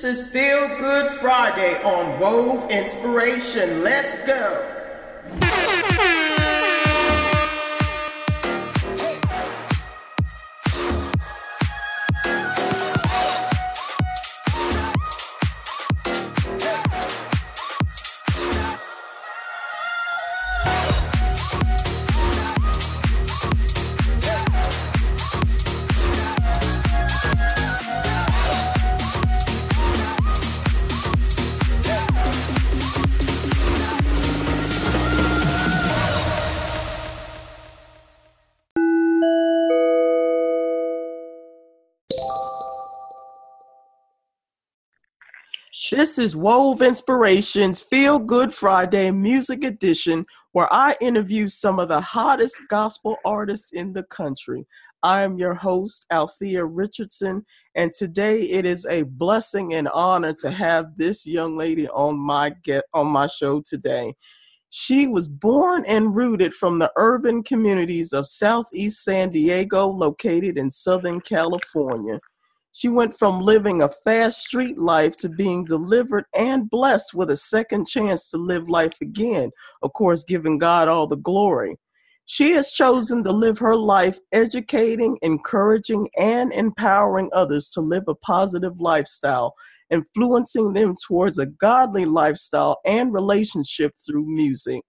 This is Feel Good Friday on Wove Inspiration. Let's go. This is Wove Inspirations Feel Good Friday Music Edition, where I interview some of the hottest gospel artists in the country. I am your host, Althea Richardson, and today it is a blessing and honor to have this young lady on my get on my show today. She was born and rooted from the urban communities of Southeast San Diego, located in Southern California. She went from living a fast street life to being delivered and blessed with a second chance to live life again, of course, giving God all the glory. She has chosen to live her life educating, encouraging, and empowering others to live a positive lifestyle, influencing them towards a godly lifestyle and relationship through music.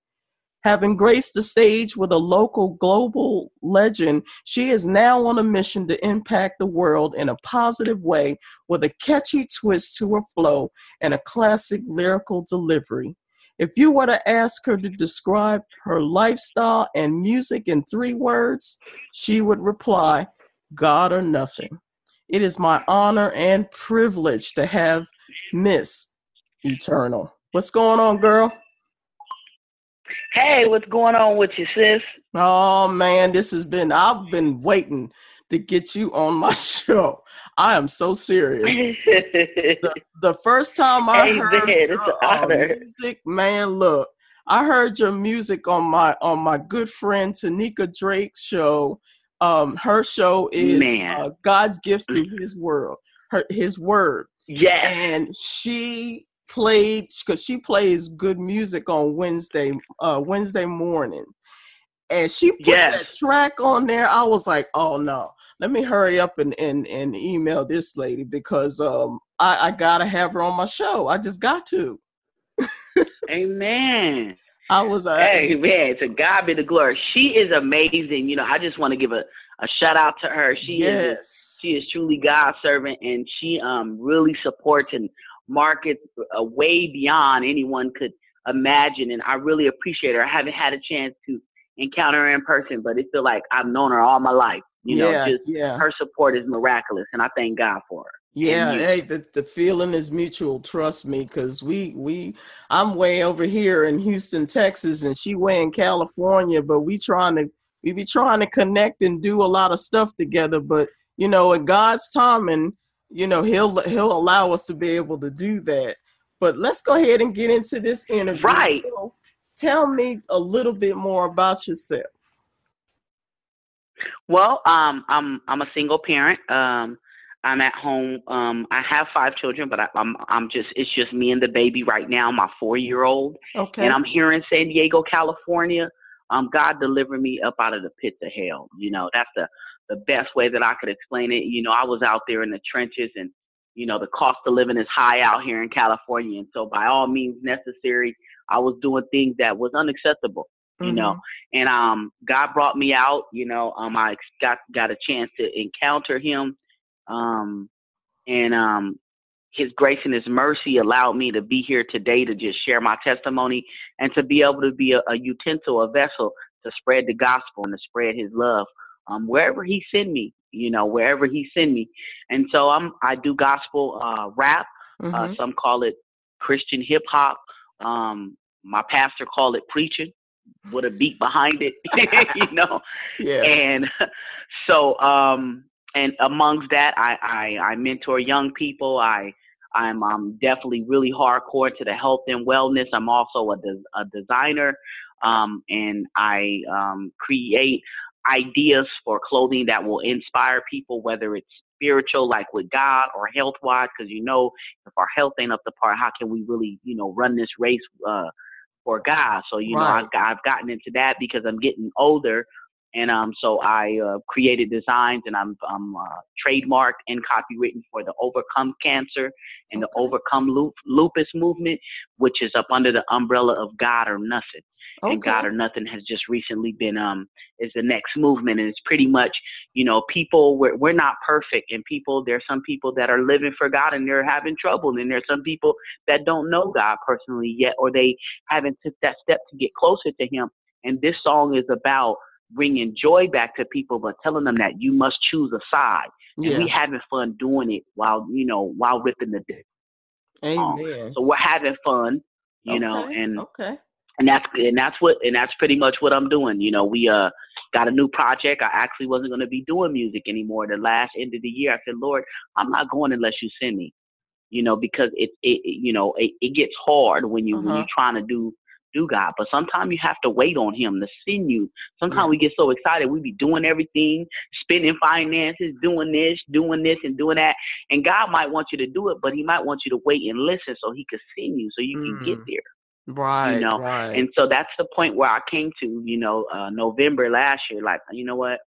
Having graced the stage with a local global legend, she is now on a mission to impact the world in a positive way with a catchy twist to her flow and a classic lyrical delivery. If you were to ask her to describe her lifestyle and music in three words, she would reply, God or nothing. It is my honor and privilege to have Miss Eturnul. What's going on, girl? Hey, what's going on with you, sis? Oh man, this has been I've been waiting to get you on my show. I am so serious. the, the, first time I Amen. heard your, uh, music, man, look, I heard your music on my on my good friend Tanika Drake's show. Um, her show is uh, God's gift to His world, her His word. Yes, and she played because she plays good music on Wednesday uh Wednesday morning. And she put yes. that track on there. I was like, oh no, let me hurry up and and, and email this lady because um I, I gotta have her on my show. I just got to. Amen. I was uh, Hey man, to God be the glory. She is amazing. You know, I just want to give a, a shout out to her. She yes. is she is truly God's servant and she um really supports and market uh, way beyond anyone could imagine. And I really appreciate her. I haven't had a chance to encounter her in person, but it feel like I've known her all my life. You yeah, know, just yeah. her support is miraculous, and I thank God for her. Yeah, hey, the, the feeling is mutual. Trust me, because we we I'm way over here in Houston, Texas, and she way in California. But we trying to we be trying to connect and do a lot of stuff together. But you know, at God's timing, you know he'll he'll allow us to be able to do that. But let's go ahead and get into this interview. Right. So tell me a little bit more about yourself. Well um i'm i'm a single parent. Um i'm at home. Um i have five children but I, i'm i'm just it's just me and the baby right now my four year old okay. And i'm here in san diego california. Um god delivered me up out of the pits of hell. You know that's the the best way that I could explain it. You know, I was out there in the trenches and, you know, the cost of living is high out here in California. And so by all means necessary, I was doing things that was unacceptable, you mm-hmm. know, and, um, God brought me out, you know, um, I got, got a chance to encounter him. Um, and, um, his grace and his mercy allowed me to be here today to just share my testimony and to be able to be a, a utensil, a vessel to spread the gospel and to spread his love um, wherever he send me, you know, wherever he send me. And so I'm I do gospel uh, rap. Uh, mm-hmm. Uh, some call it Christian hip hop. Um, my pastor call it preaching with a beat behind it, you know. Yeah. And so um and amongst that I, I I mentor young people. I I'm um, definitely really hardcore to the health and wellness. I'm also a, a designer, um, and I um, create ideas for clothing that will inspire people, whether it's spiritual, like with God or health wise, because you know if our health ain't up to par, how can we really, you know, run this race uh, for God? So you right. know, I've, I've gotten into that because I'm getting older and um, so I uh, created designs and I'm, I'm uh, trademarked and copywritten for the Overcome Cancer and the Overcome Lupus movement, which is up under the umbrella of God or Nothing. Okay. And God or Nothing has just recently been um is the next movement, and it's pretty much you know people we're we're not perfect, and people there's some people that are living for God and they're having trouble, and there's some people that don't know God personally yet, or they haven't took that step to get closer to Him. And this song is about bringing joy back to people, but telling them that you must choose a side. Yeah. And we having fun doing it while you know while ripping the dick. Amen. So we're having fun, you okay. know, and okay. And that's and that's what and that's pretty much what I'm doing. You know, we uh got a new project. I actually wasn't going to be doing music anymore. The last end of the year, I said, Lord, I'm not going unless you send me. You know, because it it you know it, it gets hard when you uh-huh. when you're trying to do do God. But sometimes you have to wait on Him to send you. Sometimes we get so excited, we be doing everything, spending finances, doing this, doing this, and doing that. And God might want you to do it, but He might want you to wait and listen so He could send you, so you mm. can get mm. there. Right. You know, right. and so that's the point where I came to. You know, uh, November last year. Like, you know what?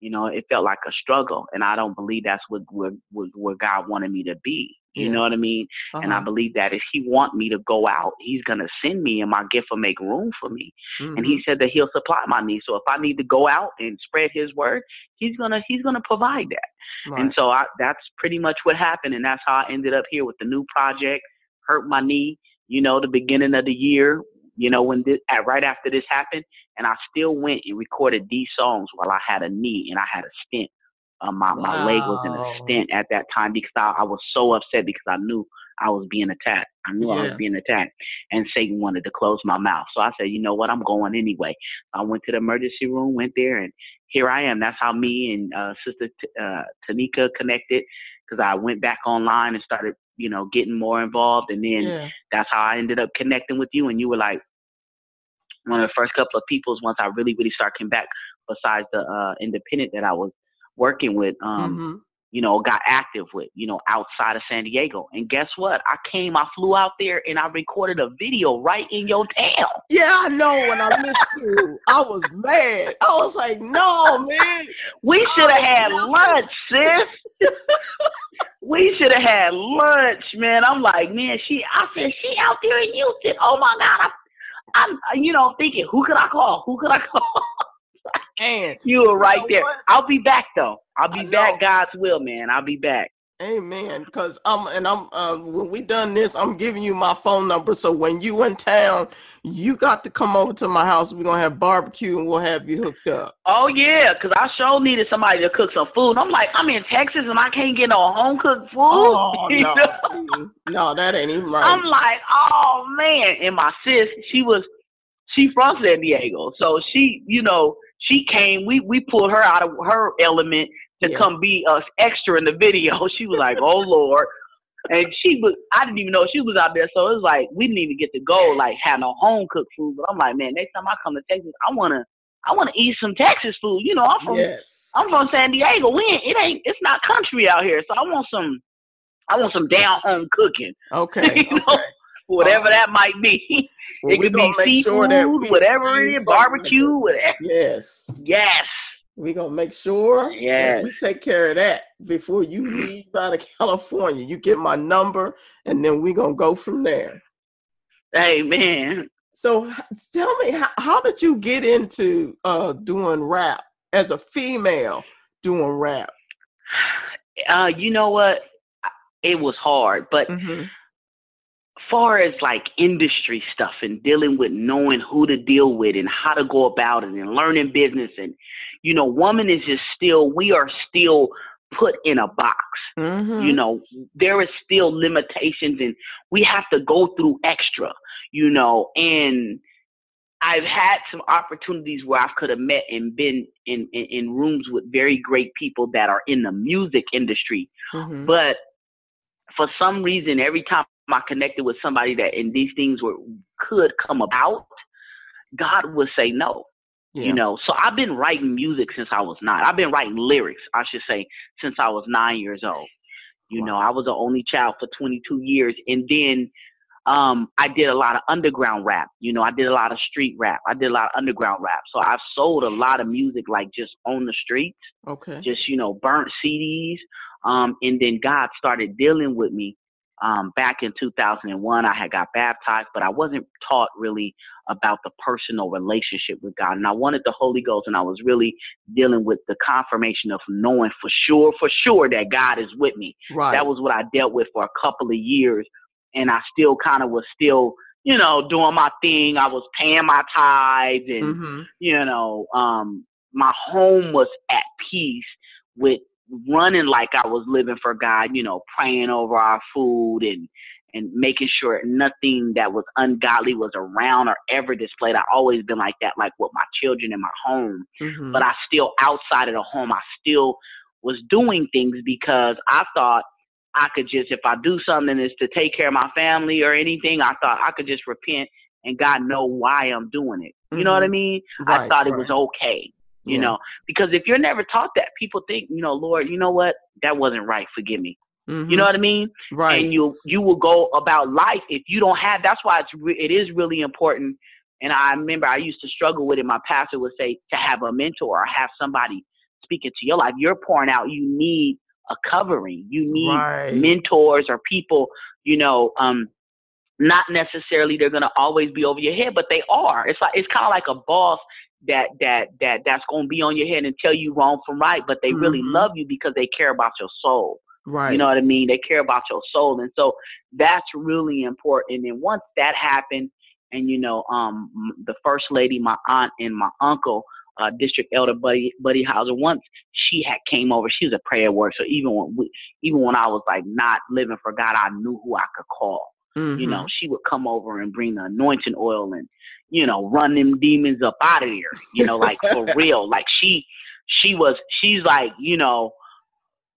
You know, it felt like a struggle, and I don't believe that's what where, where God wanted me to be. You yeah. know what I mean? Uh-huh. And I uh-huh. believe that if he want me to go out, he's gonna send me and my gift will make room for me. Mm-hmm. And he mm-hmm. said that he'll supply my needs. So if I need to go out and spread his word, he's gonna he's gonna provide that. Right. And so I, that's pretty much what happened and that's how I ended up here with the new project, hurt my knee, you know, the beginning of the year, you know, when this at, right after this happened, and I still went and recorded these songs while I had a knee and I had a stent um, my wow. my leg was in a stent at that time because I, I was so upset because I knew I was being attacked. I knew yeah. I was being attacked, and Satan wanted to close my mouth. So I said, you know what, I'm going anyway. I went to the emergency room, went there, and here I am. That's how me and uh, Sister T- uh, Tanika connected because I went back online and started, you know, getting more involved, and then yeah. that's how I ended up connecting with you. And you were like one of the first couple of peoples once I really, really started coming back. Besides the uh, independent that I was working with, um, mm-hmm. you know, got active with, you know, outside of San Diego. And guess what? I came, I flew out there and I recorded a video right in your town. Yeah, I know when I missed you. I was mad. I was like, no, man. We should have had lunch, sis. we should have had lunch, man. I'm like, man, she I said she out there in Houston. Oh my God. I, I'm you know, thinking, who could I call? Who could I call? And you were right you know there. What? I'll be back though. I'll be back. God's will, man. I'll be back. Amen. Because I'm and I'm uh, when we done this, I'm giving you my phone number. So when you in town, you got to come over to my house. We're gonna have barbecue and we'll have you hooked up. Oh yeah, because I sure needed somebody to cook some food. I'm like, I'm in Texas and I can't get no home cooked food. Oh no, no, that ain't even right. I'm like, oh man. And my sis, she was she from San Diego, so she, you know she came. We we pulled her out of her element to yeah. come be us extra in the video. She was like, "Oh Lord." And she was, I didn't even know she was out there. So it was like, we didn't even get to go, like, have no home cooked food. But I'm like, man, next time I come to Texas, I want to, I want to eat some Texas food. You know, I'm from, yes. I'm from San Diego. We ain't, it ain't, it's not country out here. So I want some, I want some down home cooking. Okay. you know, okay. whatever that might be. Well, it could be seafood, sure whatever it is, barbecue, whatever. Yes. Yes. We're gonna make sure yes. we take care of that before you leave out of California. You get my number and then we're gonna go from there. Amen. So tell me how, how did you get into uh, doing rap as a female doing rap? Uh, you know what? It was hard, but mm-hmm far as like industry stuff and dealing with knowing who to deal with and how to go about it and learning business and you know woman is just still we are still put in a box mm-hmm. you know there is still limitations and we have to go through extra you know and I've had some opportunities where I could have met and been in, in, in rooms with very great people that are in the music industry. Mm-hmm. But for some reason, every time I connected with somebody that and these things were could come about, God would say no. Yeah. You know, so I've been writing music since I was nine. I've been writing lyrics, I should say, since I was nine years old. You wow. know, I was the only child for 22 years, and then um, I did a lot of underground rap. You know, I did a lot of street rap. I did a lot of underground rap. So I've sold a lot of music like just on the streets. Okay. Just, you know, burnt CDs. Um, and then God started dealing with me. Um, back in 2001, I had got baptized, but I wasn't taught really about the personal relationship with God. And I wanted the Holy Ghost, and I was really dealing with the confirmation of knowing for sure, for sure that God is with me. Right. That was what I dealt with for a couple of years and I still kind of was still, you know, doing my thing. I was paying my tithes and, mm-hmm. you know, um, my home was at peace with running like I was living for God, you know, praying over our food and, and making sure nothing that was ungodly was around or ever displayed. I always been like that, like with my children in my home. Mm-hmm. But I still outside of the home, I still was doing things because I thought I could just, if I do something is to take care of my family or anything, I thought I could just repent and God know why I'm doing it. You mm-hmm. know what I mm-hmm. mean? Right, I thought it was okay. You yeah. know, because if you're never taught that, people think, you know, Lord, you know what? That wasn't right. Forgive me. Mm-hmm. You know what I mean? Right. And you you will go about life if you don't have. That's why it's re- it is really important. And I remember I used to struggle with it. My pastor would say to have a mentor or have somebody speaking to your life. You're pouring out. You need a covering. You need right. mentors or people, you know, um, not necessarily they're gonna always be over your head, but they are. It's like it's kind of like a boss that that that that's gonna be on your head and tell you wrong from right, but they mm-hmm. really love you because they care about your soul. Right. You know what I mean? They care about your soul, and so that's really important. And once that happened, and you know, um, the first lady, my aunt, and my uncle uh, district elder Buddy Buddy Hauser. Once she had came over, she was a prayer warrior. So even when we, even when I was like not living for God, I knew who I could call. Mm-hmm. You know, she would come over and bring the anointing oil and you know run them demons up out of here. You know, like for real. Like she she was she's like you know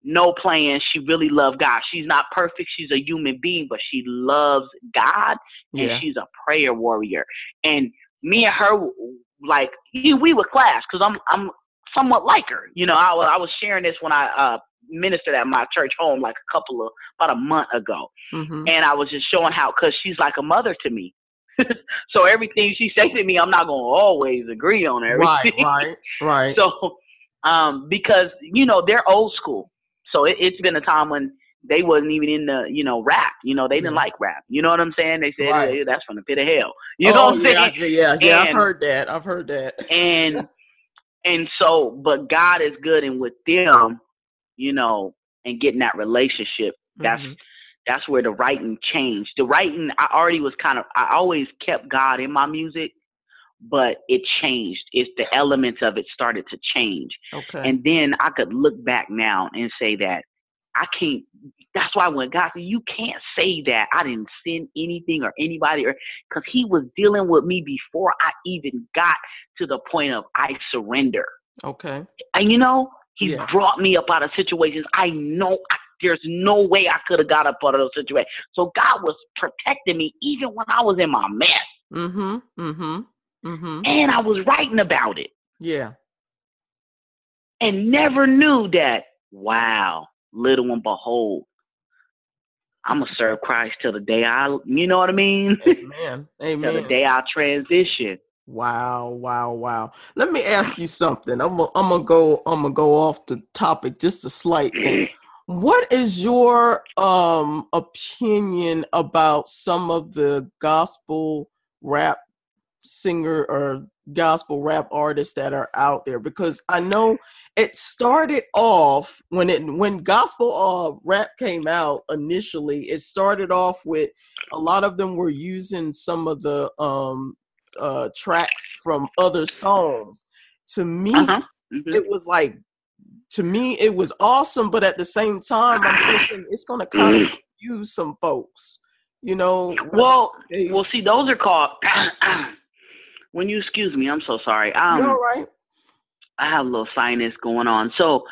no playing. She really loved God. She's not perfect. She's a human being, but she loves God and yeah. she's a prayer warrior. And me and her like we were class because I'm I'm somewhat like her. You know, I, I was sharing this when I uh, ministered at my church home like a couple of about a month ago, mm-hmm. and I was just showing how because she's like a mother to me. so everything she says to me, I'm not gonna always agree on everything. Right, right, right. so, um, because you know they're old school, so it, it's been a time when they wasn't even in the you know rap. You know they didn't like rap. You know what I'm saying? They said right. hey, that's from the pit of hell. You oh, know what I'm yeah, saying? Yeah, yeah, and, I've heard that. I've heard that. and and so, but God is good, and with them, you know, and getting that relationship, that's mm-hmm. that's where the writing changed. The writing, I already was kind of, I always kept God in my music, but it changed. It's the elements of it started to change. Okay. And then I could look back now and say that I can't. That's why when God said, "You can't say that I didn't send anything or anybody," or because He was dealing with me before I even got to the point of I surrender. Okay. And you know, He yeah. brought me up out of situations I know I, there's no way I could have got up out of those situations. So God was protecting me even when I was in my mess. Mm-hmm. Mm-hmm. Mm-hmm. And I was writing about it. Yeah. And never knew that. Wow little and behold, I'm gonna serve Christ till the day I, you know what I mean? Amen. Amen. till the day I transition. Wow, wow, wow. Let me ask you something. I'm gonna, I'm gonna go I'm gonna go off the topic just a slight thing. What is your um opinion about some of the gospel rap singer or gospel rap artists that are out there because I know it started off when it when gospel uh, rap came out initially it started off with a lot of them were using some of the um uh tracks from other songs to me uh-huh. mm-hmm. it was like to me it was awesome but at the same time I'm thinking it's going to kind of use some folks you know well they, well see those are called when you excuse me, I'm so sorry. Um, You're all right. I have a little sinus going on. So,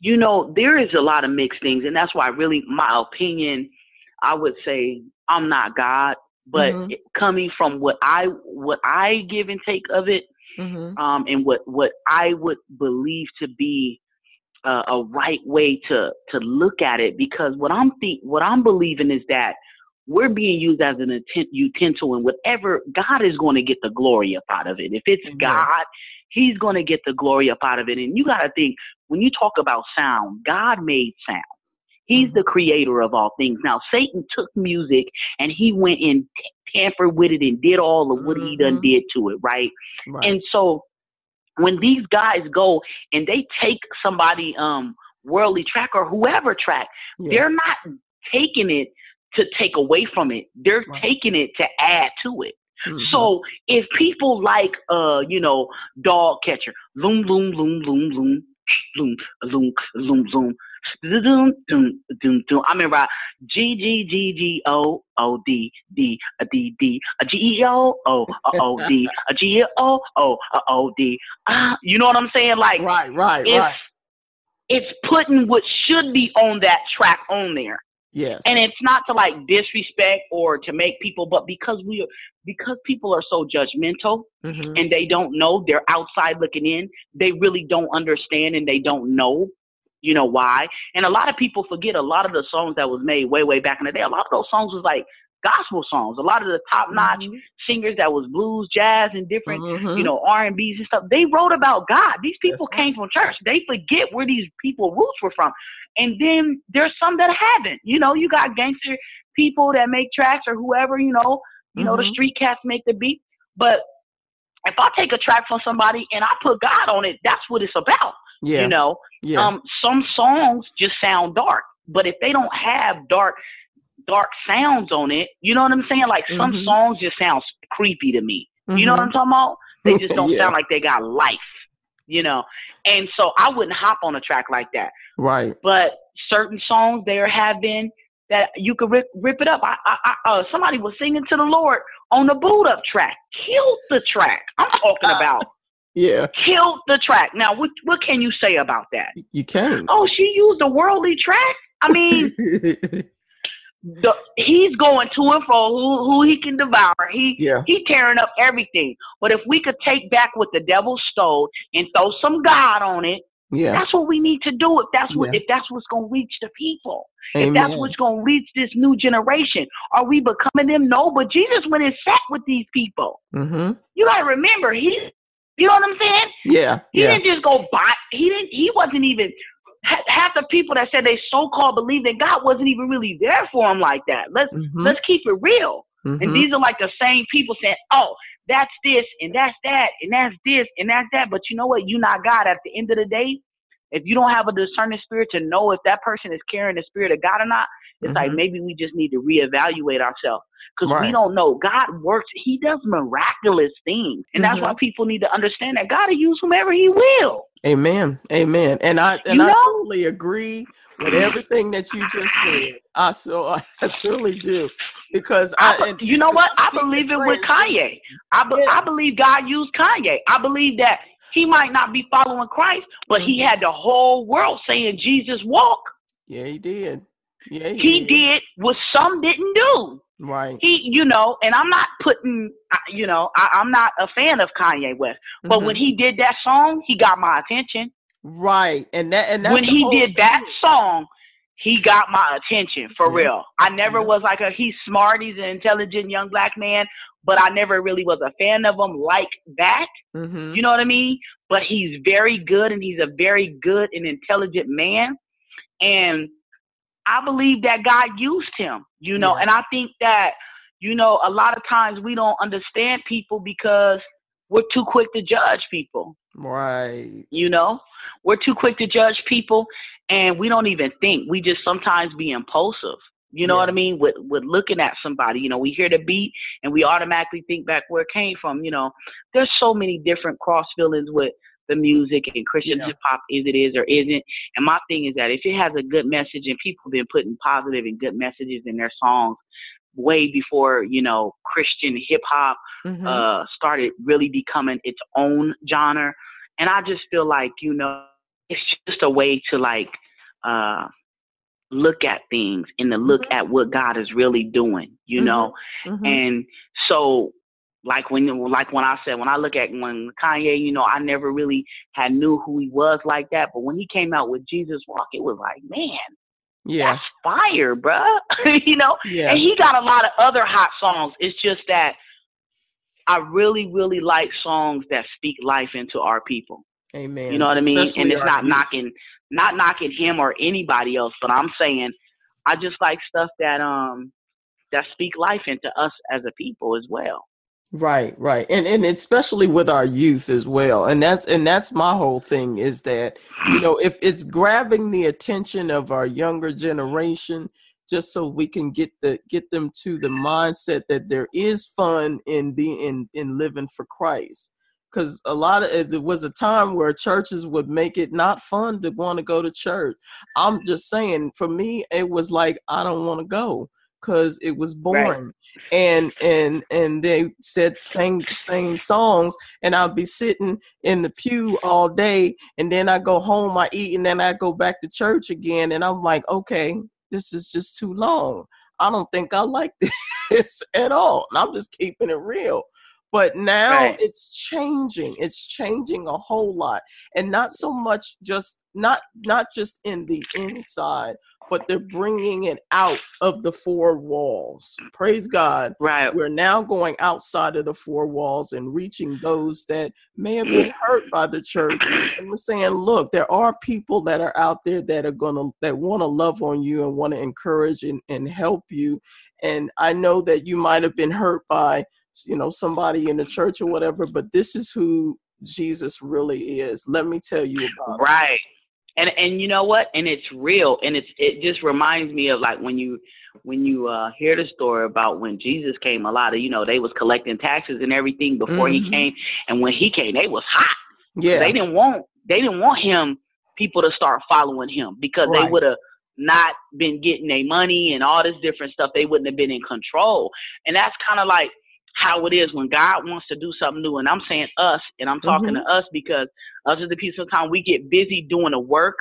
you know, there is a lot of mixed things, and that's why, really, my opinion, I would say I'm not God, but mm-hmm. coming from what I what I give and take of it, mm-hmm. um, and what what I would believe to be uh, a right way to to look at it. Because what I'm think what I'm believing is that we're being used as an utensil, and whatever God is going to get the glory up out of it. If it's mm-hmm. God, He's going to get the glory up out of it. And you got to think when you talk about sound, God made sound. He's the creator of all things. Now, Satan took music and he went and tampered with it and did all of what mm-hmm. he done did to it, right? right? And so when these guys go and they take somebody um worldly track or whoever track, yeah. they're not taking it to take away from it. They're right. taking it to add to it. Mm-hmm. So if people like uh, you know, dog catcher, loom loom loom loom loom, loom, loom, loom, loom, Doom, doom, doom, doom. I remember G G G G O O D D a D D a G E O O O D a G E O O O D. Ah, you know what I'm saying? Like right, right, it's, right. It's putting what should be on that track on there. Yes. And it's not to like disrespect or to make people, but because we are, because people are so judgmental mm-hmm. and they don't know, they're outside looking in, they really don't understand and they don't know, you know why. And a lot of people forget a lot of the songs that was made way, way back in the day. A lot of those songs was like gospel songs. A lot of the top notch mm-hmm. singers that was blues, jazz, and different, mm-hmm. you know, R and B's and stuff. They wrote about God. These people That's came right. from church. They forget where these people roots were from. And then there's some that haven't. You know, you got gangster people that make tracks or whoever, you know, you mm-hmm. know, the mm-hmm. street cats make the beat. But if I take a track from somebody and I put God on it, that's what it's about. Yeah. You know, yeah. um, some songs just sound dark, but if they don't have dark, dark sounds on it, you know what I'm saying? Like some mm-hmm. songs just sounds creepy to me. Mm-hmm. You know what I'm talking about? They just don't yeah. sound like they got life you know. And so I wouldn't hop on a track like that. Right. But certain songs there have been that you could rip, rip it up. I, I, I uh, somebody was singing to the Lord on the boot up track, killed the track. I'm talking about. Yeah. Killed the track. Now, what what can you say about that? You can. Oh, she used a worldly track. I mean, the he's going to and fro who who he can devour. He yeah. he tearing up everything. But if we could take back what the devil stole and throw some God on it, yeah. That's what we need to do if that's what yeah. if that's what's gonna reach the people. Amen. If that's what's gonna reach this new generation. Are we becoming them? No, but Jesus went and sat with these people. Mm-hmm. You gotta remember, he you know what I'm saying? Yeah. He yeah. didn't just go by he didn't he wasn't even half the people that said they so called believe that God wasn't even really there for them like that. Let's mm-hmm. let's keep it real. Mm-hmm. And these are like the same people saying, "Oh, that's this and that's that and that's this and that's that." But you know what? You're not God. At the end of the day, if you don't have a discerning spirit to know if that person is carrying the spirit of God or not, it's mm-hmm. like maybe we just need to reevaluate ourselves because right. we don't know. God works; He does miraculous things, and that's why mm-hmm. people need to understand that God will use whomever He will. Amen. Amen. And I and you I totally agree with everything that you just said. I so I truly do because I, I you know what I believe it with Kanye. I be, yeah. I believe God used Kanye. I believe that he might not be following Christ, but he had the whole world saying Jesus walk. Yeah, he did. Yeah, he, he did. did what some didn't do. Right. He, you know, and I'm not putting, you know, I, am not a fan of Kanye West, but mm-hmm. when he did that song, he got my attention. Right, and that and when he did thing. that song, he got my attention for yeah. real. I never yeah. was like a he's smart, he's an intelligent young black man, but I never really was a fan of him like that. Mm-hmm. You know what I mean? But he's very good, and he's a very good and intelligent man, and I believe that God used him, you know, yeah. and I think that, you know, a lot of times we don't understand people because we're too quick to judge people. Right. You know, we're too quick to judge people and we don't even think. We just sometimes be impulsive. You know yeah. what I mean? With with looking at somebody, you know, we hear the beat and we automatically think back where it came from. You know, there's so many different cross feelings with the music and Christian yeah. hip hop is it is or isn't. And my thing is that if it has a good message and people have been putting positive and good messages in their songs way before, you know, Christian hip hop mm-hmm. uh started really becoming its own genre. And I just feel like, you know, it's just a way to like uh look at things and to look mm-hmm. at what God is really doing, you mm-hmm. know. Mm-hmm. And so like when like when I said when I look at when Kanye, you know, I never really had knew who he was like that, but when he came out with Jesus Walk, it was like, man, yeah, that's fire, bruh. you know, yeah. and he got a lot of other hot songs. It's just that I really, really like songs that speak life into our people. Amen. You know what Especially I mean? And it's not youth. knocking, not knocking him or anybody else, but I'm saying I just like stuff that um that speak life into us as a people as well. Right, right. And and especially with our youth as well. And that's and that's my whole thing is that, you know, if it's grabbing the attention of our younger generation just so we can get the get them to the mindset that there is fun in being in, in living for Christ. Cause a lot of there was a time where churches would make it not fun to want to go to church. I'm just saying, for me, it was like I don't want to go because it was boring right. and and and they said same same songs and i'll be sitting in the pew all day and then i go home i eat and then i go back to church again and i'm like okay this is just too long. I don't think i like this at all. And i'm just keeping it real. But now right. it's changing. It's changing a whole lot. And not so much just not not just in the inside but they're bringing it out of the four walls. Praise God. Right. We're now going outside of the four walls and reaching those that may have been hurt by the church. And we're saying, look, there are people that are out there that are gonna that want to love on you and want to encourage and, and help you. And I know that you might have been hurt by you know somebody in the church or whatever, but this is who Jesus really is. Let me tell you about right. It and and you know what? And it's real. And it's it just reminds me of like when you when you uh hear the story about when jesus came a lot of you know they was collecting taxes and everything before mm-hmm. he came. And when he came they was hot. Yeah. They didn't want they didn't want him people to start following him because right. they would have not been getting their money and all this different stuff. They wouldn't have been in control. And that's kind of like how it is when God wants to do something new. And I'm saying us, and I'm talking mm-hmm. to us because us as the people sometimes we get busy doing the work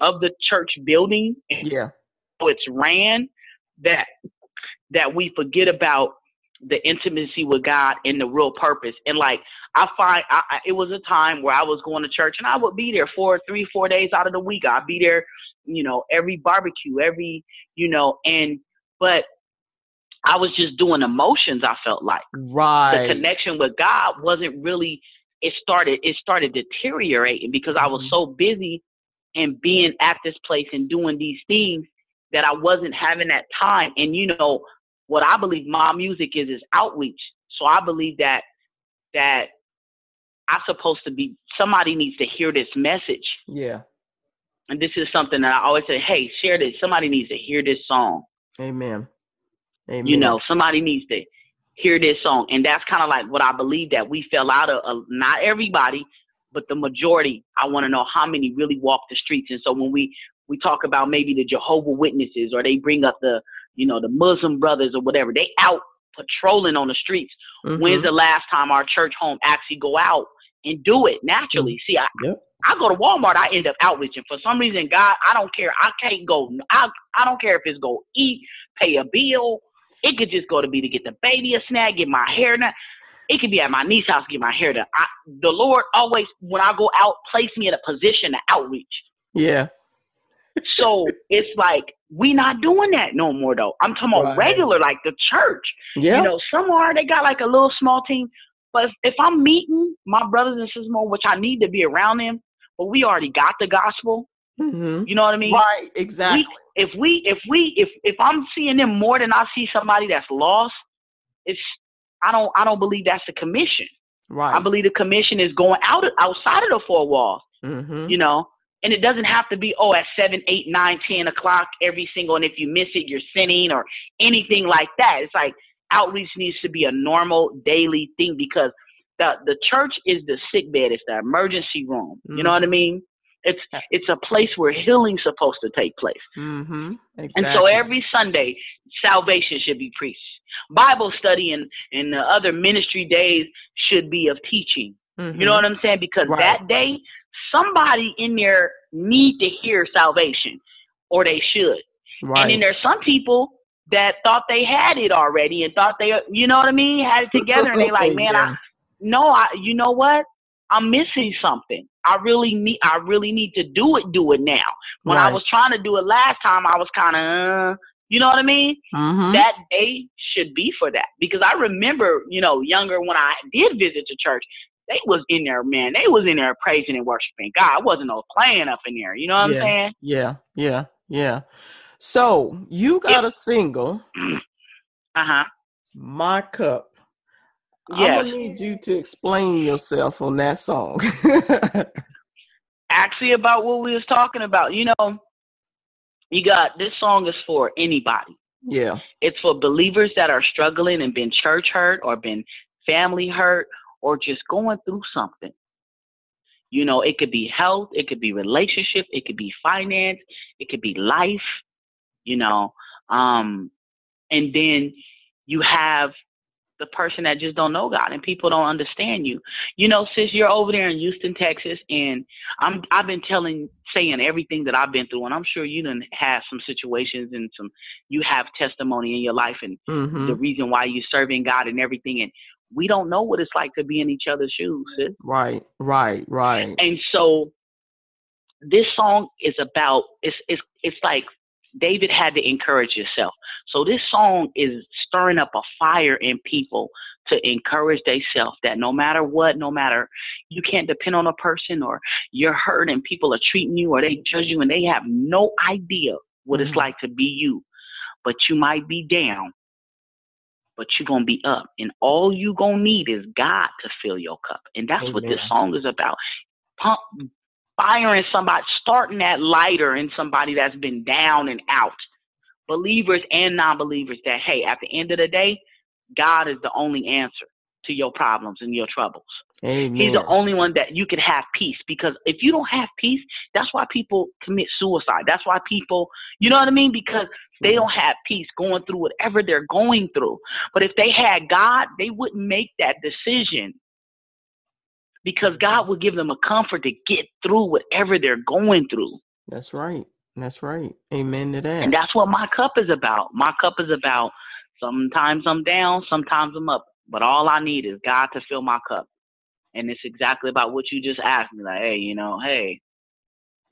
of the church building. yeah. So it's ran that that we forget about the intimacy with God and the real purpose. And like I find I, I, it was a time where I was going to church and I would be there for three, four days out of the week. I'd be there, you know, every barbecue, every, you know, and but I was just doing emotions. I felt like right. The connection with God wasn't really. It started. It started deteriorating because I was mm-hmm. so busy and being at this place and doing these things that I wasn't having that time. And you know what I believe my music is is outreach. So I believe that that I'm supposed to be. Somebody needs to hear this message. Yeah. And this is something that I always say, hey, share this. Somebody needs to hear this song. Amen. Amen. You know, somebody needs to hear this song, and that's kind of like what I believe that we fell out of. Uh, not everybody, but the majority. I want to know how many really walk the streets. And so when we we talk about maybe the Jehovah Witnesses, or they bring up the you know the Muslim brothers or whatever, they out patrolling on the streets. Mm-hmm. When's the last time our church home actually go out and do it naturally? Mm-hmm. See, I. Yep. I go to Walmart, I end up outreaching. For some reason, God, I don't care. I can't go. I I don't care if it's go eat, pay a bill, it could just go to be to get the baby a snack, get my hair done. It could be at my niece's house, get my hair done. I, the Lord always, when I go out, place me in a position to outreach. Yeah. so it's like we not doing that no more though. I'm talking about right. regular, like the church. Yeah. You know, somewhere they got like a little small team. But if, if I'm meeting my brothers and sisters more, which I need to be around them, but we already got the gospel. Mm-hmm. You know what I mean? Right, exactly. We, if we if we if if I'm seeing them more than I see somebody that's lost, it's I don't I don't believe that's a commission. Right. I believe the commission is going out outside of the four walls. Mm-hmm. You know, and it doesn't have to be oh at seven, eight, nine, ten o'clock every single. And if you miss it, you're sinning or anything like that. It's like outreach needs to be a normal daily thing because the the church is the sick bed. It's the emergency room. Mm-hmm. You know what I mean? It's it's a place where healing's supposed to take place. Mm-hmm. Exactly. And so every Sunday, salvation should be preached. Bible study and, and the other ministry days should be of teaching. Mm-hmm. You know what I'm saying? Because right. that day, somebody in there need to hear salvation, or they should. Right. And then there's some people that thought they had it already and thought they, you know what I mean, had it together, and they like, man, yeah. I no, I, you know what? I'm missing something. I really need, I really need to do it, do it now. When right. I was trying to do it last time, I was kind of, uh, you know what I mean? Mm-hmm. That day should be for that because I remember, you know, younger when I did visit the church, they was in there, man. They was in there praising and worshiping God. I wasn't no playing up in there. You know what yeah. I'm saying? Yeah, yeah, yeah. So you got a single. Uh huh. My cup. Yes. I'm gonna need you to explain yourself on that song. Actually, about what we was talking about. You know, you got this song is for anybody. Yeah. It's for believers that are struggling and been church hurt or been family hurt or just going through something. You know, it could be health, it could be relationship, it could be finance, it could be life, you know. Um and then you have the person that just don't know God and people don't understand you. You know, since you're over there in Houston, Texas, and I'm I've been telling saying everything that I've been through, and I'm sure you done have some situations and some you have testimony in your life and mm-hmm. the reason why you're serving God and everything. And we don't know what it's like to be in each other's shoes. Sis. Right, right, right. And so this song is about it's it's it's like David had to encourage himself. So this song is stirring up a fire in people to encourage themselves that no matter what, no matter you can't depend on a person or you're hurt and people are treating you or they judge you and they have no idea what mm-hmm. it's like to be you. But you might be down, but you're gonna be up. And all you gonna need is God to fill your cup. And that's Amen. what this song is about. Pump firing somebody, starting that lighter in somebody that's been down and out. Believers and non believers that, hey, at the end of the day, God is the only answer to your problems and your troubles. Amen. He's the only one that you can have peace because if you don't have peace, that's why people commit suicide. That's why people, you know what I mean? Because they don't have peace going through whatever they're going through. But if they had God, they wouldn't make that decision because God will give them a comfort to get through whatever they're going through. That's right. That's right. Amen to that. And that's what my cup is about. My cup is about sometimes I'm down, sometimes I'm up, but all I need is God to fill my cup. And it's exactly about what you just asked me. Like, hey, you know, hey,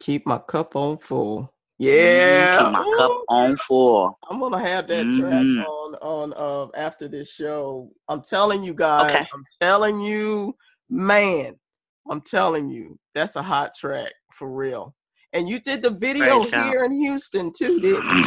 keep my cup on full. Yeah, keep my Ooh. cup on full. I'm gonna have that mm-hmm. track on on uh, after this show. I'm telling you guys. Okay. I'm telling you man, I'm telling you, that's a hot track for real. And you did the video here in Houston too, didn't you?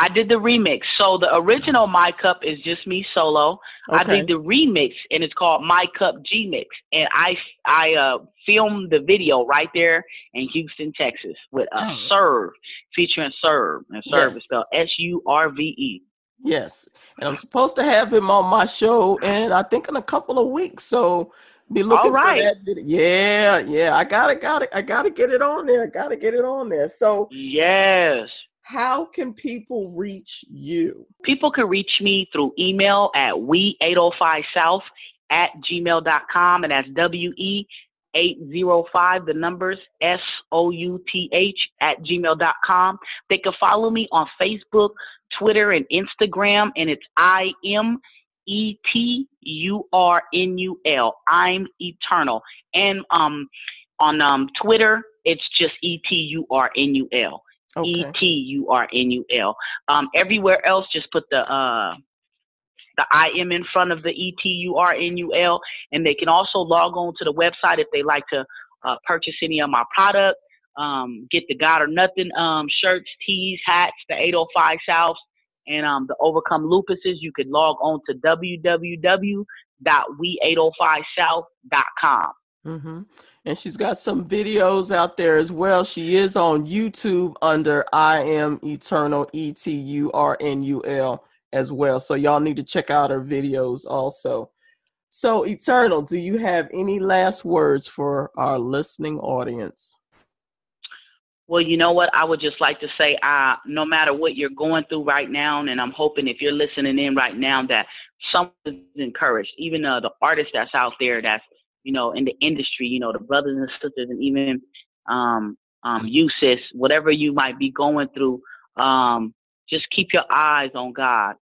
I did the remix. So the original My Cup is just me solo. Okay. I did the remix and it's called My Cup G Mix. And I I uh filmed the video right there in Houston, Texas with a oh. Surve featuring Surve. And Surve yes. is spelled S U R V E. Yes. And I'm supposed to have him on my show and I think in a couple of weeks. So be looking for that video. Yeah, yeah. I gotta, gotta, I gotta get it on there. Gotta get it on there. So yes. How can people reach you? People can reach me through email at we805south at gmail.com and that's W-E 805, the numbers S O U T H at gmail.com. They can follow me on Facebook, Twitter, and Instagram, and it's I M E T U R N U L. I'm eternal. And um, on um, Twitter, it's just E T U R N U L. E T U R N U L. Um, everywhere else, just put the uh, the I M in front of the E T U R N U L, and they can also log on to the website if they like to uh, purchase any of my product. Um, get the God or Nothing um, shirts, tees, hats, the 805 South and um, the Overcome Lupuses, you could log on to www.we805south.com. Mm-hmm. And she's got some videos out there as well. She is on YouTube under I Am Eturnul, E T U R N U L as well. So y'all need to check out her videos also. So, Eturnul, do you have any last words for our listening audience? Well, you know what? I would just like to say, uh, no matter what you're going through right now, and I'm hoping if you're listening in right now that someone is encouraged, even uh, the artists that's out there that's, you know, in the industry, you know, the brothers and sisters, and even um, um, you, sis, whatever you might be going through, um, just keep your eyes on God.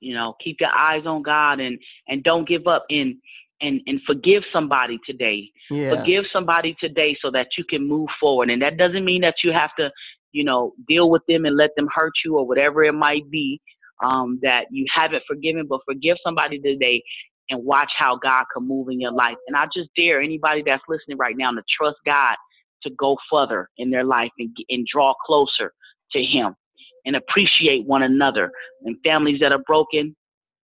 You know, keep your eyes on God and and don't give up and and and forgive somebody today. Yes. Forgive somebody today so that you can move forward. And that doesn't mean that you have to, you know, deal with them and let them hurt you or whatever it might be um, that you haven't forgiven, but forgive somebody today and watch how God can move in your life. And I just dare anybody that's listening right now to trust God to go further in their life and, and draw closer to Him and appreciate one another. And families that are broken,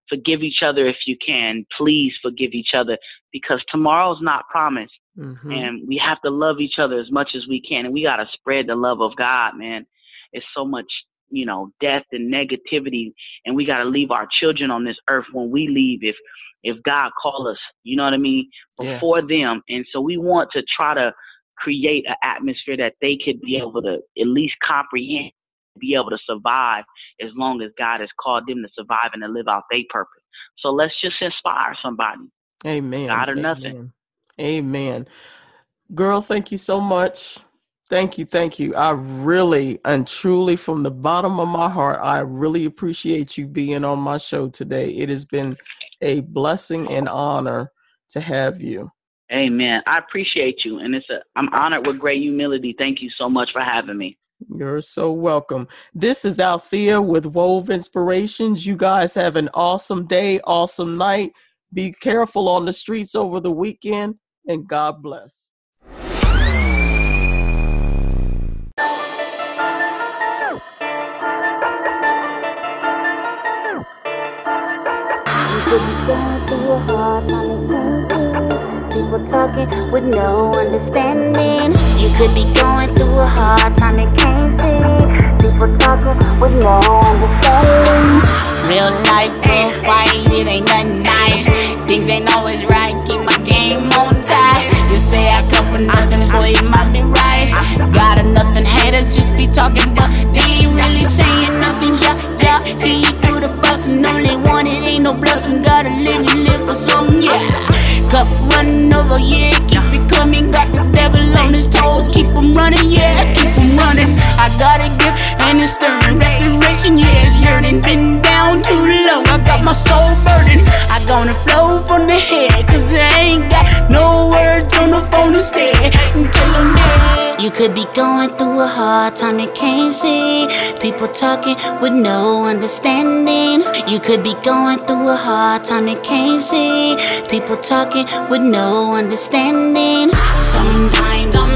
forgive each other if you can. Please forgive each other because tomorrow's not promised. Mhm. And we have to love each other as much as we can. And we got to spread the love of God, man. It's so much, you know, death and negativity. And we got to leave our children on this earth when we leave. If, if God call us, you know what I mean, Yeah. before them. And so we want to try to create an atmosphere that they could be able to at least comprehend, be able to survive as long as God has called them to survive and to live out their purpose. So let's just inspire somebody. Amen. God or nothing. Amen. Amen. Girl, thank you so much. Thank you. Thank you. I really and truly, from the bottom of my heart, I really appreciate you being on my show today. It has been a blessing and honor to have you. Amen. I appreciate you, and it's a. I'm honored with great humility. Thank you so much for having me. You're so welcome. This is Althea with Wove Inspirations. You guys have an awesome day, awesome night. Be careful on the streets over the weekend, and God bless. People talking with no understanding. You could be going through a hard time and can't see. People talking with no understanding. I gonna flow from the head, cause I ain't got no words on the phone instead. Until I'm dead. You could be going through a hard time and can't see. People talking with no understanding. You could be going through a hard time and can't see. People talking with no understanding. Sometimes I'm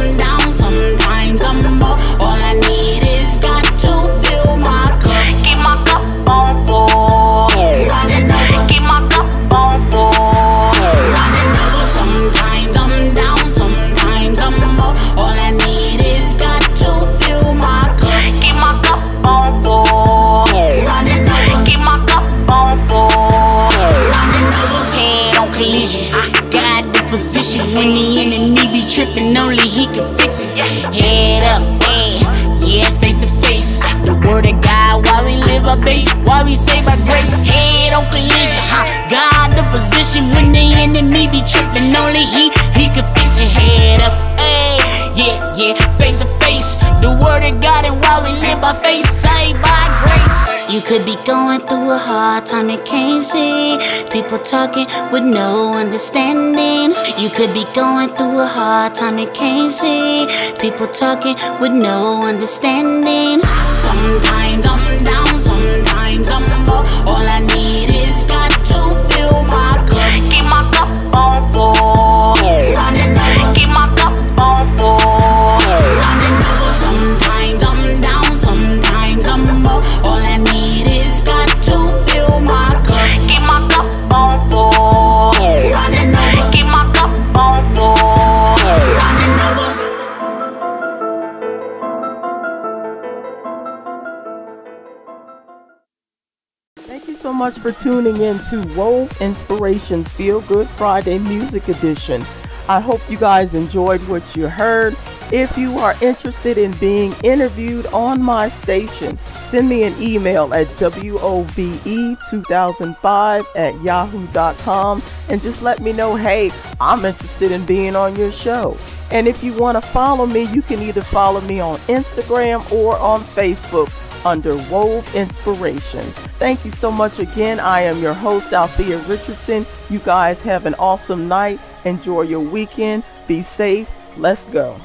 tripping, only he, he can fix it. Head up, hey, yeah, yeah, face to face. The word of God and why we live by faith, saved by grace. You could be going through a hard time and can't see. People talking with no understanding. You could be going through a hard time and can't see. People talking with no understanding. Sometimes I'm down, much for tuning in to Wove Inspirations Feel Good Friday Music Edition. I hope you guys enjoyed what you heard. If you are interested in being interviewed on my station, send me an email at wove2005 at yahoo.com and just let me know, hey, I'm interested in being on your show. And if you want to follow me, you can either follow me on Instagram or on Facebook under Wove Inspiration. Thank you so much again. I am your host, Althea Richardson. You guys have an awesome night. Enjoy your weekend. Be safe. Let's go.